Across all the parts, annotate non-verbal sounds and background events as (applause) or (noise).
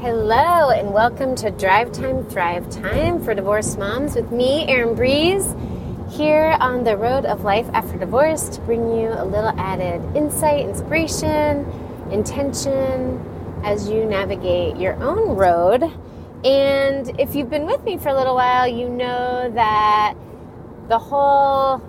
Hello, and welcome to Drive Time, Thrive Time for Divorced Moms with me, Erin Breeze, here on the road of life after divorce to bring you a little added insight, inspiration, intention as you navigate your own road. And if you've been with me for a little while, you know that the whole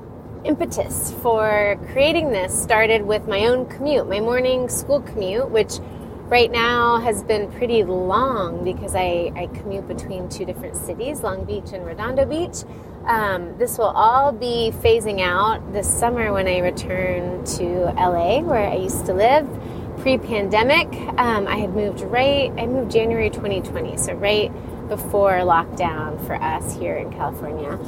impetus for creating this started with my own commute, my morning school commute, which right now has been pretty long because I, I commute between two different cities, Long Beach and Redondo Beach. Um, this will all be phasing out this summer when I return to LA, where I used to live pre pandemic. Um, I had moved right, I moved January 2020, so right before lockdown for us here in California.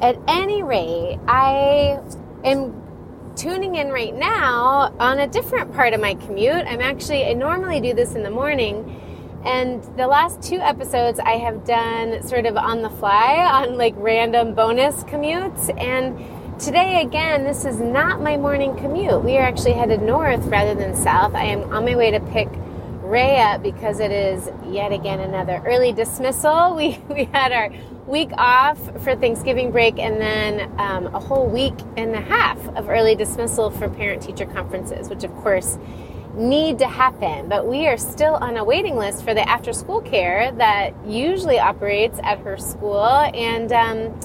At any rate, I am tuning in right now on a different part of my commute. I'm actually, I normally do this in the morning. And the last two episodes I have done sort of on the fly on like random bonus commutes. And today, again, this is not my morning commute. We are actually headed north rather than south. I am on my way to pick Ray because it is yet again another early dismissal. (laughs) We, we had our week off for Thanksgiving break and then um, a whole week and a half of early dismissal for parent teacher conferences, which of course need to happen. But we are still on a waiting list for the after school care that usually operates at her school. And um,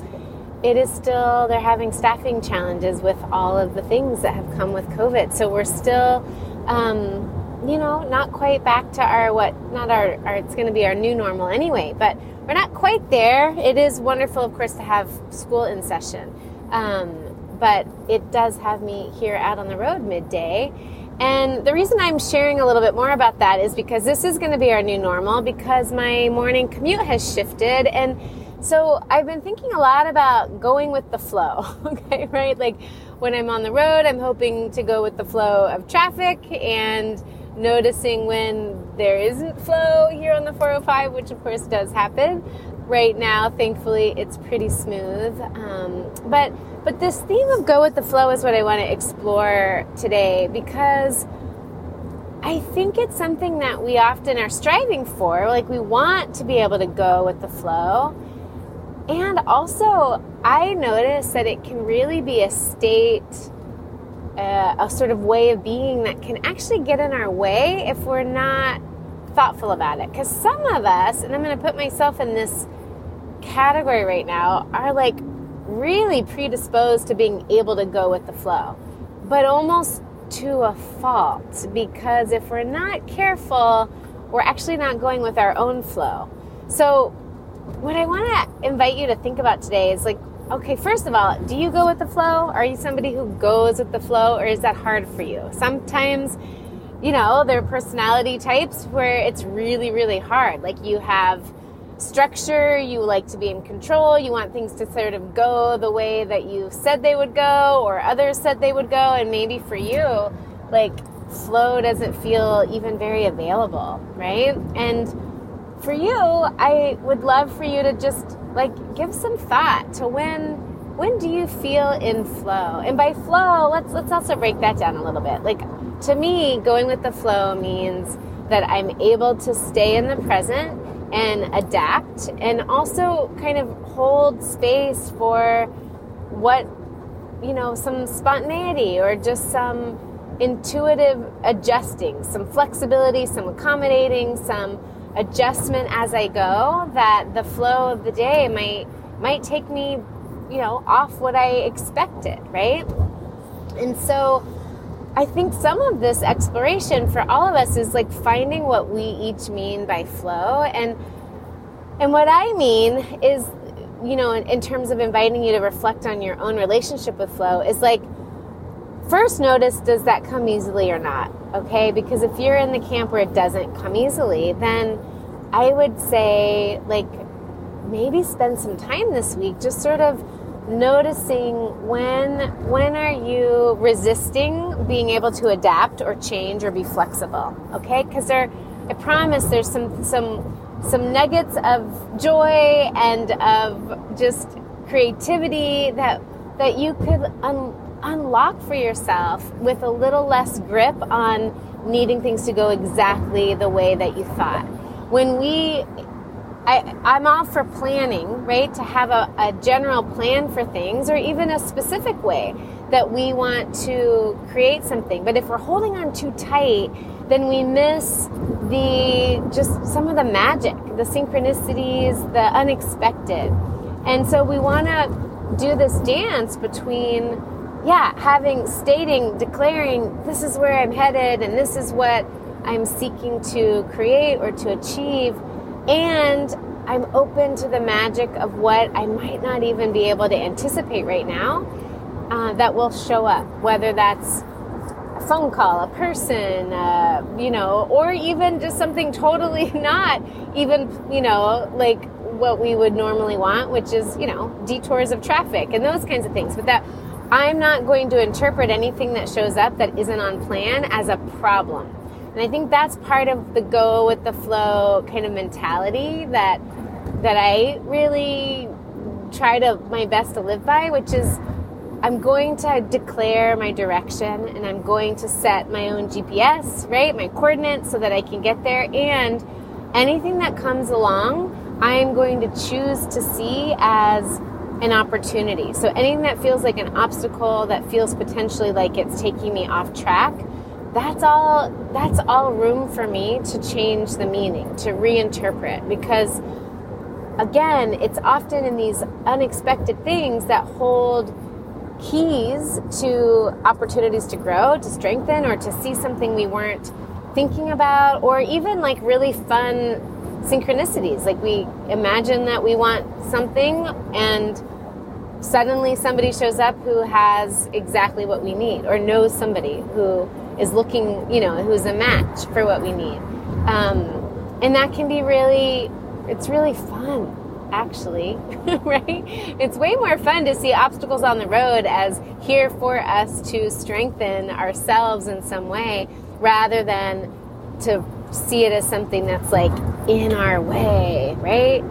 it is still, they're having staffing challenges with all of the things that have come with COVID. So we're still. Um, you know, not quite back to our what, not our, our it's going to be our new normal anyway, but we're not quite there. It is wonderful, of course, to have school in session. Um, but it does have me here out on the road midday. And the reason I'm sharing a little bit more about that is because this is going to be our new normal because my morning commute has shifted. And so I've been thinking a lot about going with the flow, (laughs) okay, right? Like when I'm on the road, I'm hoping to go with the flow of traffic and noticing when there isn't flow here on the 405, which of course does happen. Right now, thankfully, it's pretty smooth. Um, but but this theme of go with the flow is what I want to explore today because I think it's something that we often are striving for. Like we want to be able to go with the flow. And also, I notice that it can really be a state a, a sort of way of being that can actually get in our way if we're not thoughtful about it. Because some of us, and I'm going to put myself in this category right now, are like really predisposed to being able to go with the flow, but almost to a fault. Because if we're not careful, we're actually not going with our own flow. So, what I want to invite you to think about today is like, okay, first of all, do you go with the flow? Are you somebody who goes with the flow, or is that hard for you? Sometimes, you know, there are personality types where it's really, really hard. Like you have structure, you like to be in control, you want things to sort of go the way that you said they would go, or others said they would go, and maybe for you, like flow doesn't feel even very available, right? And for you, I would love for you to just like give some thought to when when do you feel in flow? And by flow, let's let's also break that down a little bit. Like to me, going with the flow means that I'm able to stay in the present and adapt and also kind of hold space for what you know, some spontaneity or just some intuitive adjusting, some flexibility, some accommodating, some adjustment as I go that the flow of the day might might take me, you know, off what I expected, right? And so I think some of this exploration for all of us is like finding what we each mean by flow. And and what I mean is you know in, in terms of inviting you to reflect on your own relationship with flow is like first notice does that come easily or not? Okay? Because if you're in the camp where it doesn't come easily then i would say like maybe spend some time this week just sort of noticing when when are you resisting being able to adapt or change or be flexible okay because there i promise there's some some some nuggets of joy and of just creativity that that you could un- unlock for yourself with a little less grip on needing things to go exactly the way that you thought. When we I, I'm all for planning, right? To have a, a general plan for things or even a specific way that we want to create something. But if we're holding on too tight, then we miss the just some of the magic, the synchronicities, the unexpected. And so we want to do this dance between yeah, having stating, declaring this is where I'm headed and this is what I'm seeking to create or to achieve and I'm open to the magic of what I might not even be able to anticipate right now uh, that will show up, whether that's a phone call, a person, uh, you know, or even just something totally (laughs) not even, you know, like what we would normally want, which is, you know, detours of traffic and those kinds of things. But that I'm not going to interpret anything that shows up that isn't on plan as a problem. And I think that's part of the go with the flow kind of mentality that that I really try to my best to live by, which is I'm going to declare my direction and I'm going to set my own GPS, right? My coordinates so that I can get there. And anything that comes along, I am going to choose to see as an opportunity. So anything that feels like an obstacle, that feels potentially like it's taking me off track, that's all that's all room for me to change the meaning, to reinterpret because again, it's often in these unexpected things that hold keys to opportunities to grow, to strengthen, or to see something we weren't thinking about, or even like really fun synchronicities. Like we imagine that we want something and suddenly somebody shows up who has exactly what we need or knows somebody who is looking, you know, who's a match for what we need. Um, and that can be really, it's really fun actually, (laughs) right? It's way more fun to see obstacles on the road as here for us to strengthen ourselves in some way rather than to see it as something that's like in our way, right?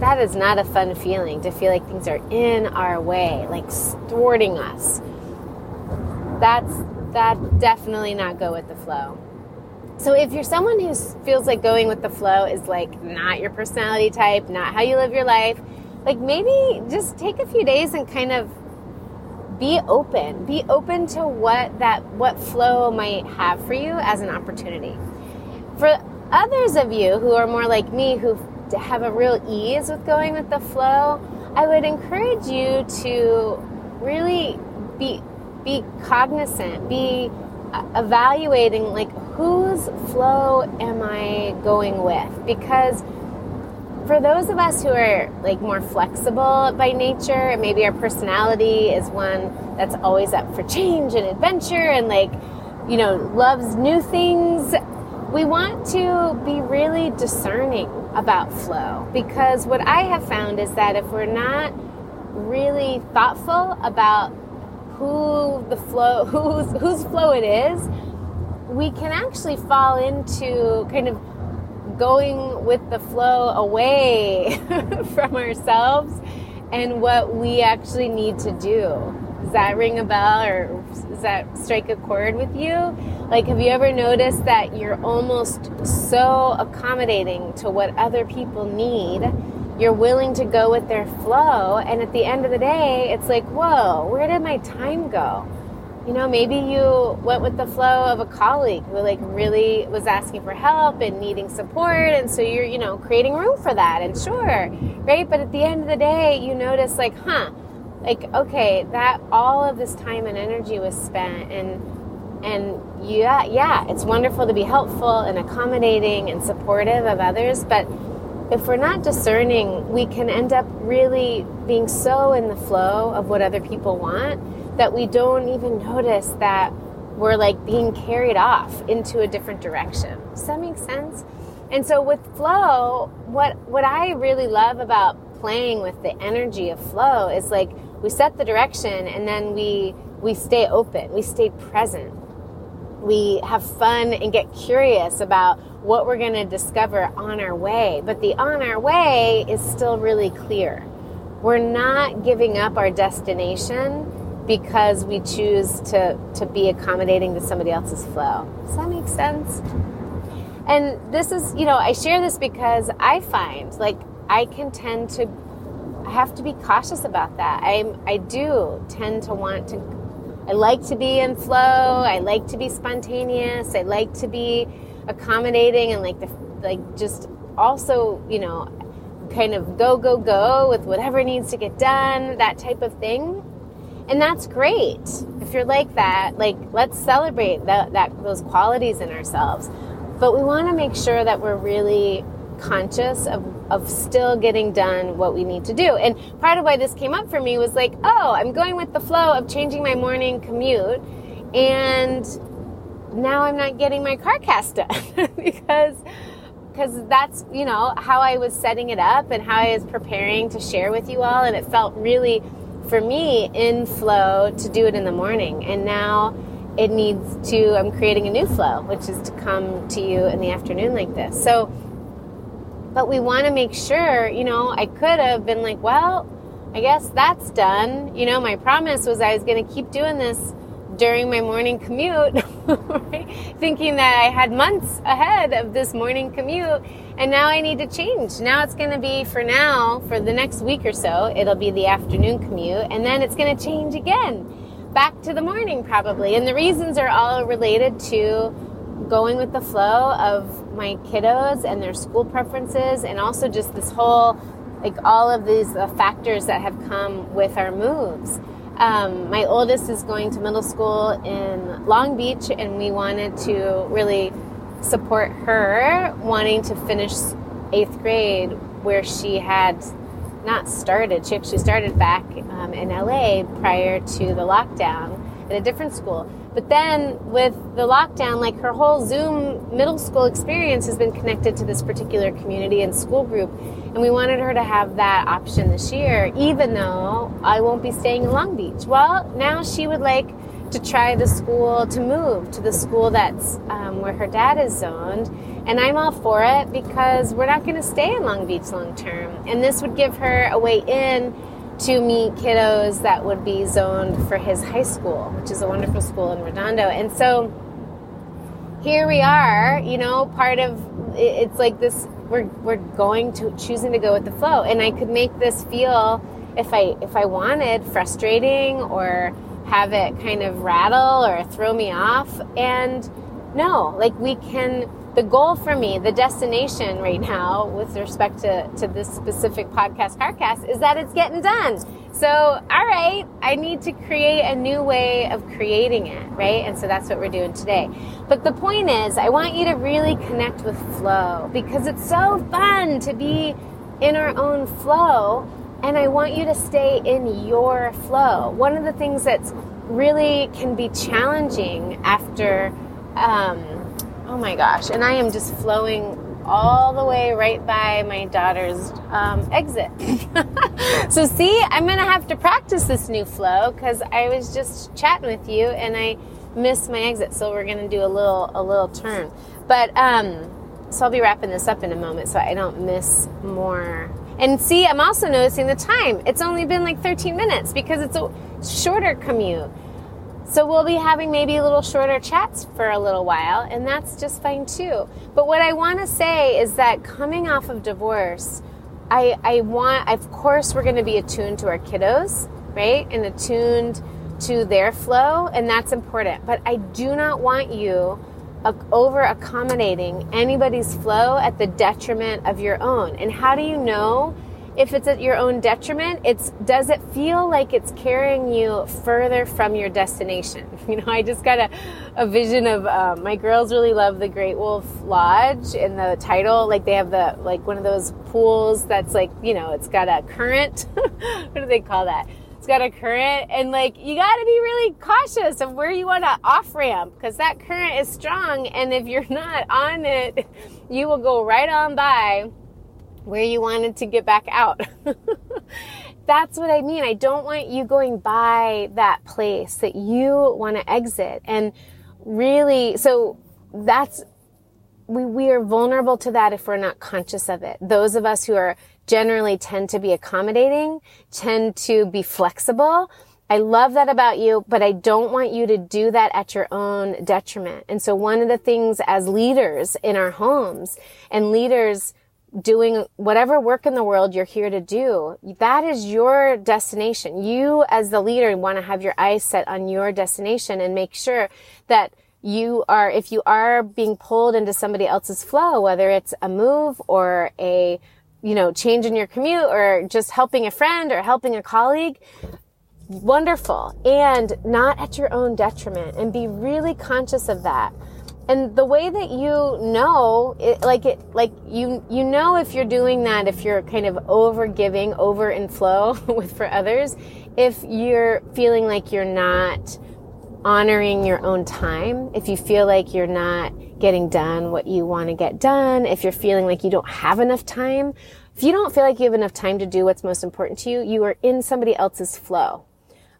That is not a fun feeling to feel like things are in our way, like thwarting us. That's that definitely not go with the flow. So if you're someone who feels like going with the flow is like not your personality type, not how you live your life, like maybe just take a few days and kind of be open. Be open to what that what flow might have for you as an opportunity. For others of you who are more like me who have a real ease with going with the flow, I would encourage you to really be be cognizant, be uh, evaluating like whose flow am I going with? Because for those of us who are like more flexible by nature, maybe our personality is one that's always up for change and adventure and like, you know, loves new things. We want to be really discerning about flow because what I have found is that if we're not really thoughtful about who the flow (laughs) whose whose flow it is, we can actually fall into kind of going with the flow away (laughs) from ourselves and what we actually need to do. Does that ring a bell or does that strike a chord with you? Like, have you ever noticed that you're almost so accommodating to what other people need? You're willing to go with their flow, and at the end of the day, it's like, whoa, where did my time go? you know, maybe you went with the flow of a colleague who like really was asking for help and needing support. And so you're, you know, creating room for that. And sure, right? But at the end of the day, you notice like, huh, like, okay, that all of this time and energy was spent and, and yeah, yeah, it's wonderful to be helpful and accommodating and supportive of others. But if we're not discerning, we can end up really being so in the flow of what other people want that we don't even notice that we're like being carried off into a different direction. Does that make sense? And so with flow, what what I really love about playing with the energy of flow is like we set the direction and then we we stay open, we stay present. We have fun and get curious about what we're going to discover on our way. But the on our way is still really clear. We're not giving up our destination because we choose to, to be accommodating to somebody else's flow. Does that make sense? And this is, you know, I share this because I find like I can tend to I have to be cautious about that. I I do tend to want to I like to be in flow. I like to be spontaneous. I like to be accommodating and like the like just also, you know, kind of go go go with whatever needs to get done, that type of thing. And that's great. If you're like that, like let's celebrate that, that those qualities in ourselves. But we want to make sure that we're really conscious of, of still getting done what we need to do. And part of why this came up for me was like, oh, I'm going with the flow of changing my morning commute. And now I'm not getting my car cast done (laughs) because because that's you know how I was setting it up and how I was preparing to share with you all and it felt really for me in flow to do it in the morning and now it needs to I'm creating a new flow which is to come to you in the afternoon like this so but we want to make sure, you know, I could have been like, well, I guess that's done. You know, my promise was I was going to keep doing this during my morning commute, (laughs) right? thinking that I had months ahead of this morning commute. And now I need to change. Now it's going to be for now, for the next week or so, it'll be the afternoon commute. And then it's going to change again back to the morning, probably. And the reasons are all related to going with the flow of my kiddos and their school preferences, and also just this whole, like all of these uh, factors that have come with our moves. Um, my oldest is going to middle school in Long Beach, and we wanted to really support her wanting to finish eighth grade where she had not started. She actually started back um, in LA prior to the lockdown at a different school. But then with the lockdown, like her whole Zoom middle school experience has been connected to this particular community and school group. And we wanted her to have that option this year, even though I won't be staying in Long Beach. Well, now she would like to try the school, to move to the school that's um, where her dad is zoned. And I'm all for it because we're not going to stay in Long Beach long term. And this would give her a way in to meet kiddos that would be zoned for his high school, which is a wonderful school in Redondo. And so here we are, you know, part of it's like this we're we're going to choosing to go with the flow. And I could make this feel if I if I wanted frustrating or have it kind of rattle or throw me off. And no, like we can the goal for me, the destination right now with respect to, to this specific podcast, CarCast, is that it's getting done. So, all right, I need to create a new way of creating it, right? And so that's what we're doing today. But the point is, I want you to really connect with flow because it's so fun to be in our own flow. And I want you to stay in your flow. One of the things that's really can be challenging after, um, Oh my gosh. And I am just flowing all the way right by my daughter's um, exit. (laughs) so, see, I'm going to have to practice this new flow because I was just chatting with you and I missed my exit. So, we're going to do a little, a little turn. But, um, so I'll be wrapping this up in a moment so I don't miss more. And see, I'm also noticing the time. It's only been like 13 minutes because it's a shorter commute. So we'll be having maybe a little shorter chats for a little while, and that's just fine too. But what I want to say is that coming off of divorce, I, I want, of course, we're going to be attuned to our kiddos, right? And attuned to their flow, and that's important. But I do not want you uh, over accommodating anybody's flow at the detriment of your own. And how do you know? If it's at your own detriment, it's does it feel like it's carrying you further from your destination? (laughs) You know, I just got a, a vision of um, my girls really love the Great Wolf Lodge and the title. Like they have the like one of those pools that's like you know it's got a current. (laughs) what do they call that? It's got a current, and like you got to be really cautious of where you want to off ramp because that current is strong, and if you're (laughs) not on it, you will go right on by where you wanted to get back out. (laughs) That's what I mean. I don't want you going by that place that you want to exit. And really, so that's, we, we are vulnerable to that if we're not conscious of it. Those of us who are generally tend to be accommodating, tend to be flexible, I love that about you, but I don't want you to do that at your own detriment. And so one of the things as leaders in our homes and leaders doing whatever work in the world you're here to do, that is your destination. You as the leader want to have your eyes set on your destination and make sure that you are, if you are being pulled into somebody else's flow, whether it's a move or a, you know, change in your commute or just helping a friend or helping a colleague, wonderful. And not at your own detriment and be really conscious of that and the way that you know it, like it like you you know if you're doing that if you're kind of over giving over in flow (laughs) with for others if you're feeling like you're not honoring your own time if you feel like you're not getting done what you want to get done if you're feeling like you don't have enough time if you don't feel like you have enough time to do what's most important to you you are in somebody else's flow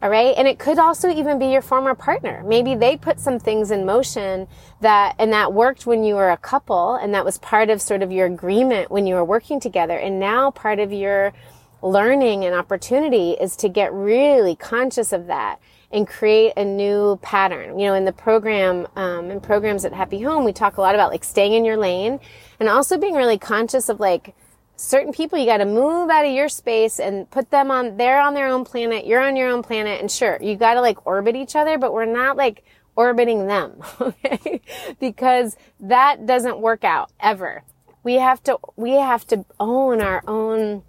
all right. And it could also even be your former partner. Maybe they put some things in motion that, and that worked when you were a couple and that was part of sort of your agreement when you were working together. And now part of your learning and opportunity is to get really conscious of that and create a new pattern. You know, in the program, um, in programs at Happy Home, we talk a lot about like staying in your lane and also being really conscious of like, certain people you got to move out of your space and put them on they're on their own planet you're on your own planet and sure you got to like orbit each other but we're not like orbiting them (laughs) okay? Because that doesn't work out ever. We have to we have to own our own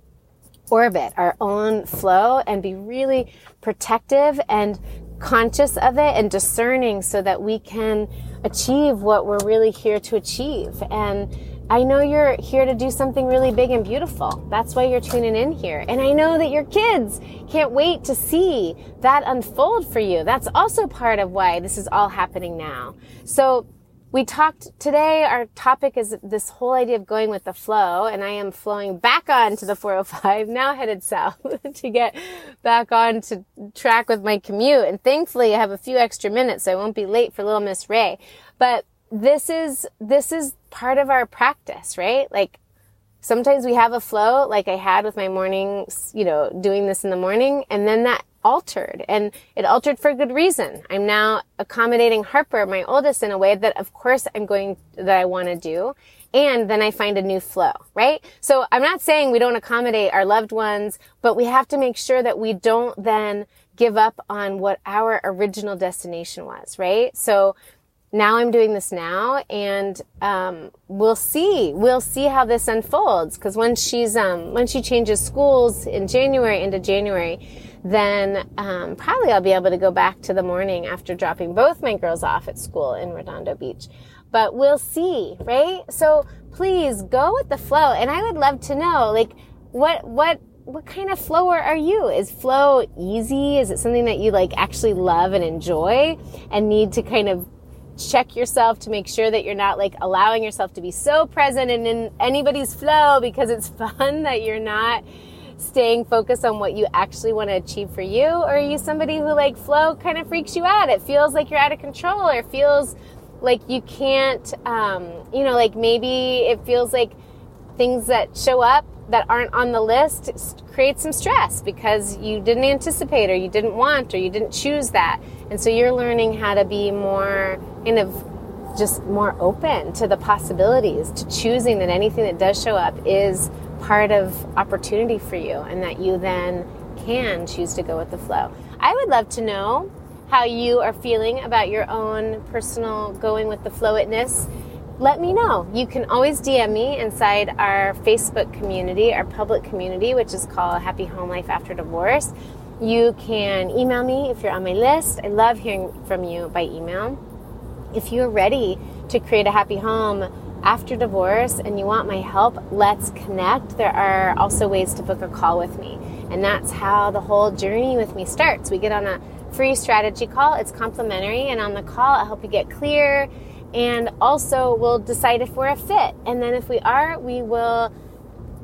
orbit our own flow and be really protective and conscious of it and discerning so that we can achieve what we're really here to achieve. And I know you're here to do something really big and beautiful. That's why you're tuning in here. And I know that your kids can't wait to see that unfold for you. That's also part of why this is all happening now. So we talked today, our topic is this whole idea of going with the flow, and I am flowing back on to the 405, (laughs) now headed south (laughs) to get back on to track with my commute. And thankfully I have a few extra minutes, so I won't be late for little Miss Ray. But this is, this is part of our practice, right? Like sometimes we have a flow like I had with my mornings, you know, doing this in the morning and then that altered and it altered for good reason. I'm now accommodating Harper, my oldest, in a way that of course I'm going, that I want to do. And then I find a new flow, right? So I'm not saying we don't accommodate our loved ones, but we have to make sure that we don't then give up on what our original destination was, right? So now I'm doing this now and um, we'll see. We'll see how this unfolds because when she's um, when she changes schools in January into January, then um, probably I'll be able to go back to the morning after dropping both my girls off at school in Redondo Beach. But we'll see, right? So please go with the flow. And I would love to know, like, what what what kind of flower are you? Is flow easy? Is it something that you like actually love and enjoy and need to kind of check yourself to make sure that you're not like allowing yourself to be so present and in anybody's flow because it's (laughs) fun that you're not staying focused on what you actually want to achieve for you or are you somebody who like flow kind of freaks you out? It feels like you're out of control or feels like you can't um, you know like maybe it feels like things that show up that aren't on the list create some stress because you didn't anticipate or you didn't want or you didn't choose that and so you're learning how to be more kind of just more open to the possibilities, to choosing that anything that does show up is part of opportunity for you and that you then can choose to go with the flow. I would love to know how you are feeling about your own personal going with the flow itness. Let me know. You can always DM me inside our Facebook community, our public community, which is called Happy Home Life After Divorce. You can email me if you're on my list. I love hearing from you by email. If you're ready to create a happy home after divorce and you want my help, let's connect. There are also ways to book a call with me. And that's how the whole journey with me starts. We get on a free strategy call, it's complimentary. And on the call, I'll help you get clear. And also, we'll decide if we're a fit. And then if we are, we will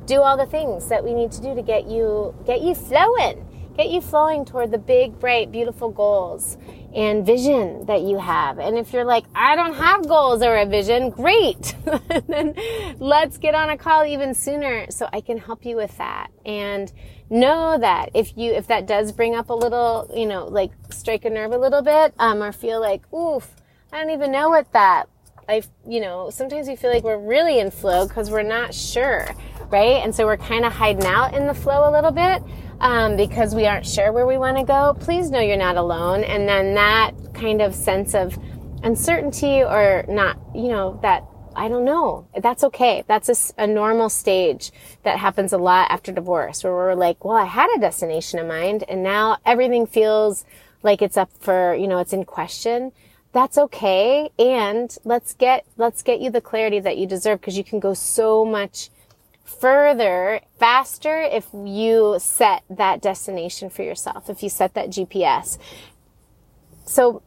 do all the things that we need to do to get you get you flowing get you flowing toward the big, bright, beautiful goals. and vision that you have. And if you're like, I don't have goals or a vision, great. (laughs) then let's get on a call even sooner so I can help you with that. And know that if you, if that does bring up a little, you know, like strike a nerve a little bit, um, or feel like, oof, I don't even know what that, I, you know, sometimes we feel like we're really in flow because we're not sure, right? And so we're kind of hiding out in the flow a little bit um, because we aren't sure where we want to go, please know you're not alone. And then that kind of sense of uncertainty or not, you know, that I don't know. That's okay. That's a, a, normal stage that happens a lot after divorce where we're like, well, I had a destination in mind and now everything feels like it's up for, you know, it's in question. That's okay. And let's get, let's get you the clarity that you deserve because you can go so much further faster if you set that destination for yourself, if you set that GPS. So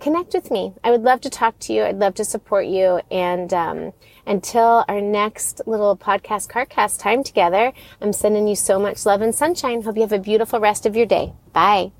connect with me. I would love to talk to you. I'd love to support you. And um, until our next little podcast, CarCast time together, I'm sending you so much love and sunshine. Hope you have a beautiful rest of your day. Bye.